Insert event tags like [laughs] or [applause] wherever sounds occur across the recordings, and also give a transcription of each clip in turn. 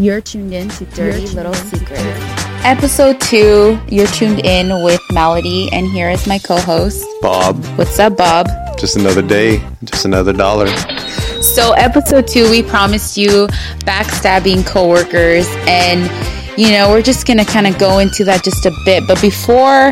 You're tuned in to Dirty Little Secrets. Episode two, you're tuned in with Melody, and here is my co host, Bob. What's up, Bob? Just another day, just another dollar. So, episode two, we promised you backstabbing coworkers, and you know, we're just gonna kind of go into that just a bit. But before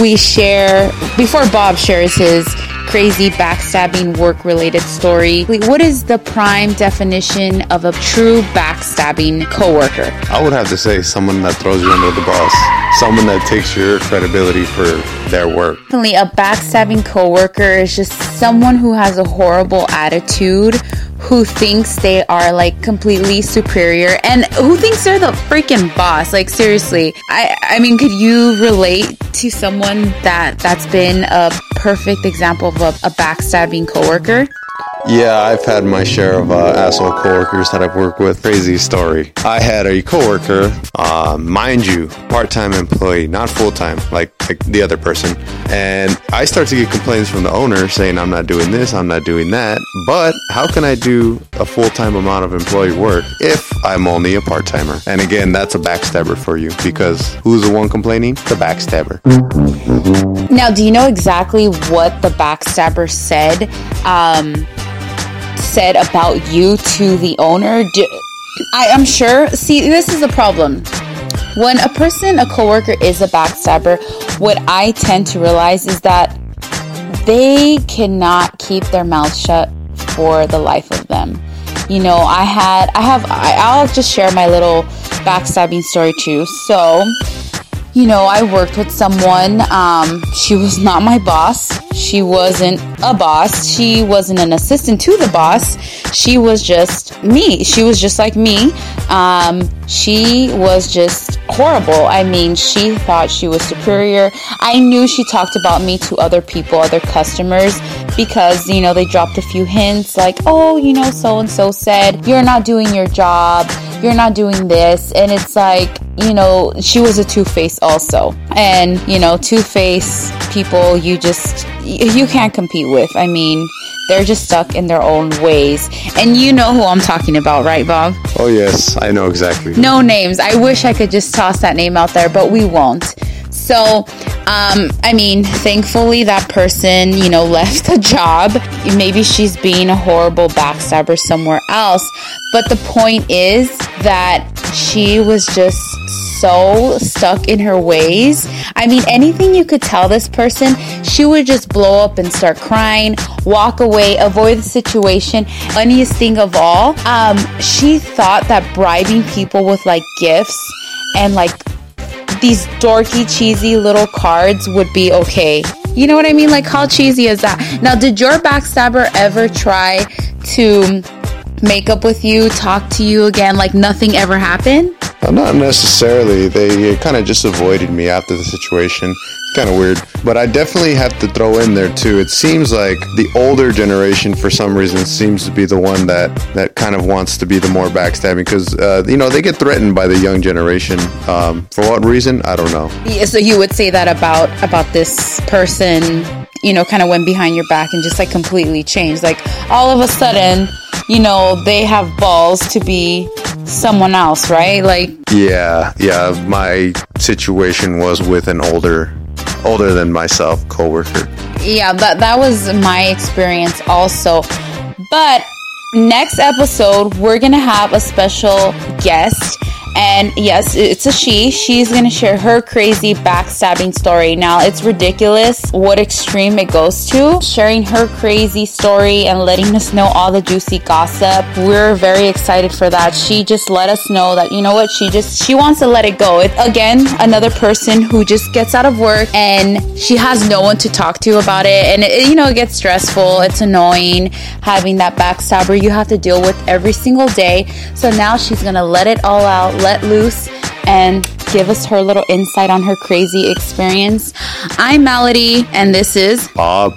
we share, before Bob shares his crazy backstabbing work related story. What is the prime definition of a true backstabbing coworker? I would have to say someone that throws you under the bus, someone that takes your credibility for their work. Definitely, a backstabbing coworker is just someone who has a horrible attitude who thinks they are like completely superior and who thinks they're the freaking boss. Like seriously, I I mean, could you relate to someone that that's been a perfect example of a, a backstabbing coworker? Yeah, I've had my share of uh, asshole coworkers that I've worked with. Crazy story. I had a coworker, uh, mind you, part-time employee, not full-time, like, like the other person. And I start to get complaints from the owner saying I'm not doing this, I'm not doing that. But how can I do a full-time amount of employee work if I'm only a part-timer? And again, that's a backstabber for you because who's the one complaining? The backstabber. Now, do you know exactly what the backstabber said? Um, said about you to the owner? Do, I, am sure. See, this is the problem. When a person, a coworker, is a backstabber, what I tend to realize is that they cannot keep their mouth shut for the life of them. You know, I had, I have, I, I'll just share my little backstabbing story too. So, you know, I worked with someone. Um, she was not my boss. She wasn't a boss. She wasn't an assistant to the boss. She was just me. She was just like me. Um, she was just horrible. I mean, she thought she was superior. I knew she talked about me to other people, other customers, because, you know, they dropped a few hints like, oh, you know, so and so said, you're not doing your job you're not doing this. And it's like, you know, she was a two face also. And, you know, two face people, you just, you can't compete with. I mean, they're just stuck in their own ways. And you know who I'm talking about, right, Bob? Oh, yes, I know exactly. No names. I wish I could just toss that name out there, but we won't. So, um, I mean, thankfully that person, you know, [laughs] left the job. Maybe she's being a horrible backstabber somewhere else. But the point is that she was just so stuck in her ways. I mean, anything you could tell this person, she would just blow up and start crying, walk away, avoid the situation. Funniest thing of all, um, she thought that bribing people with like gifts and like these dorky, cheesy little cards would be okay. You know what I mean? Like, how cheesy is that? Now, did your backstabber ever try to make up with you, talk to you again, like nothing ever happened? Not necessarily. They kind of just avoided me after the situation. Kind of weird. But I definitely have to throw in there too. It seems like the older generation, for some reason, seems to be the one that that kind of wants to be the more backstabbing because uh, you know they get threatened by the young generation. Um, for what reason? I don't know. Yeah, so you would say that about about this person, you know, kind of went behind your back and just like completely changed. Like all of a sudden you know, they have balls to be someone else, right? Like Yeah, yeah, my situation was with an older older than myself coworker. Yeah, that that was my experience also. But next episode we're going to have a special guest and yes, it's a she. She's going to share her crazy backstabbing story. Now, it's ridiculous what extreme it goes to. Sharing her crazy story and letting us know all the juicy gossip. We're very excited for that. She just let us know that, you know what, she just, she wants to let it go. It, again, another person who just gets out of work and she has no one to talk to about it. And, it, you know, it gets stressful. It's annoying having that backstabber you have to deal with every single day. So now she's to let it all out let loose and give us her little insight on her crazy experience. I'm Melody, and this is Bob.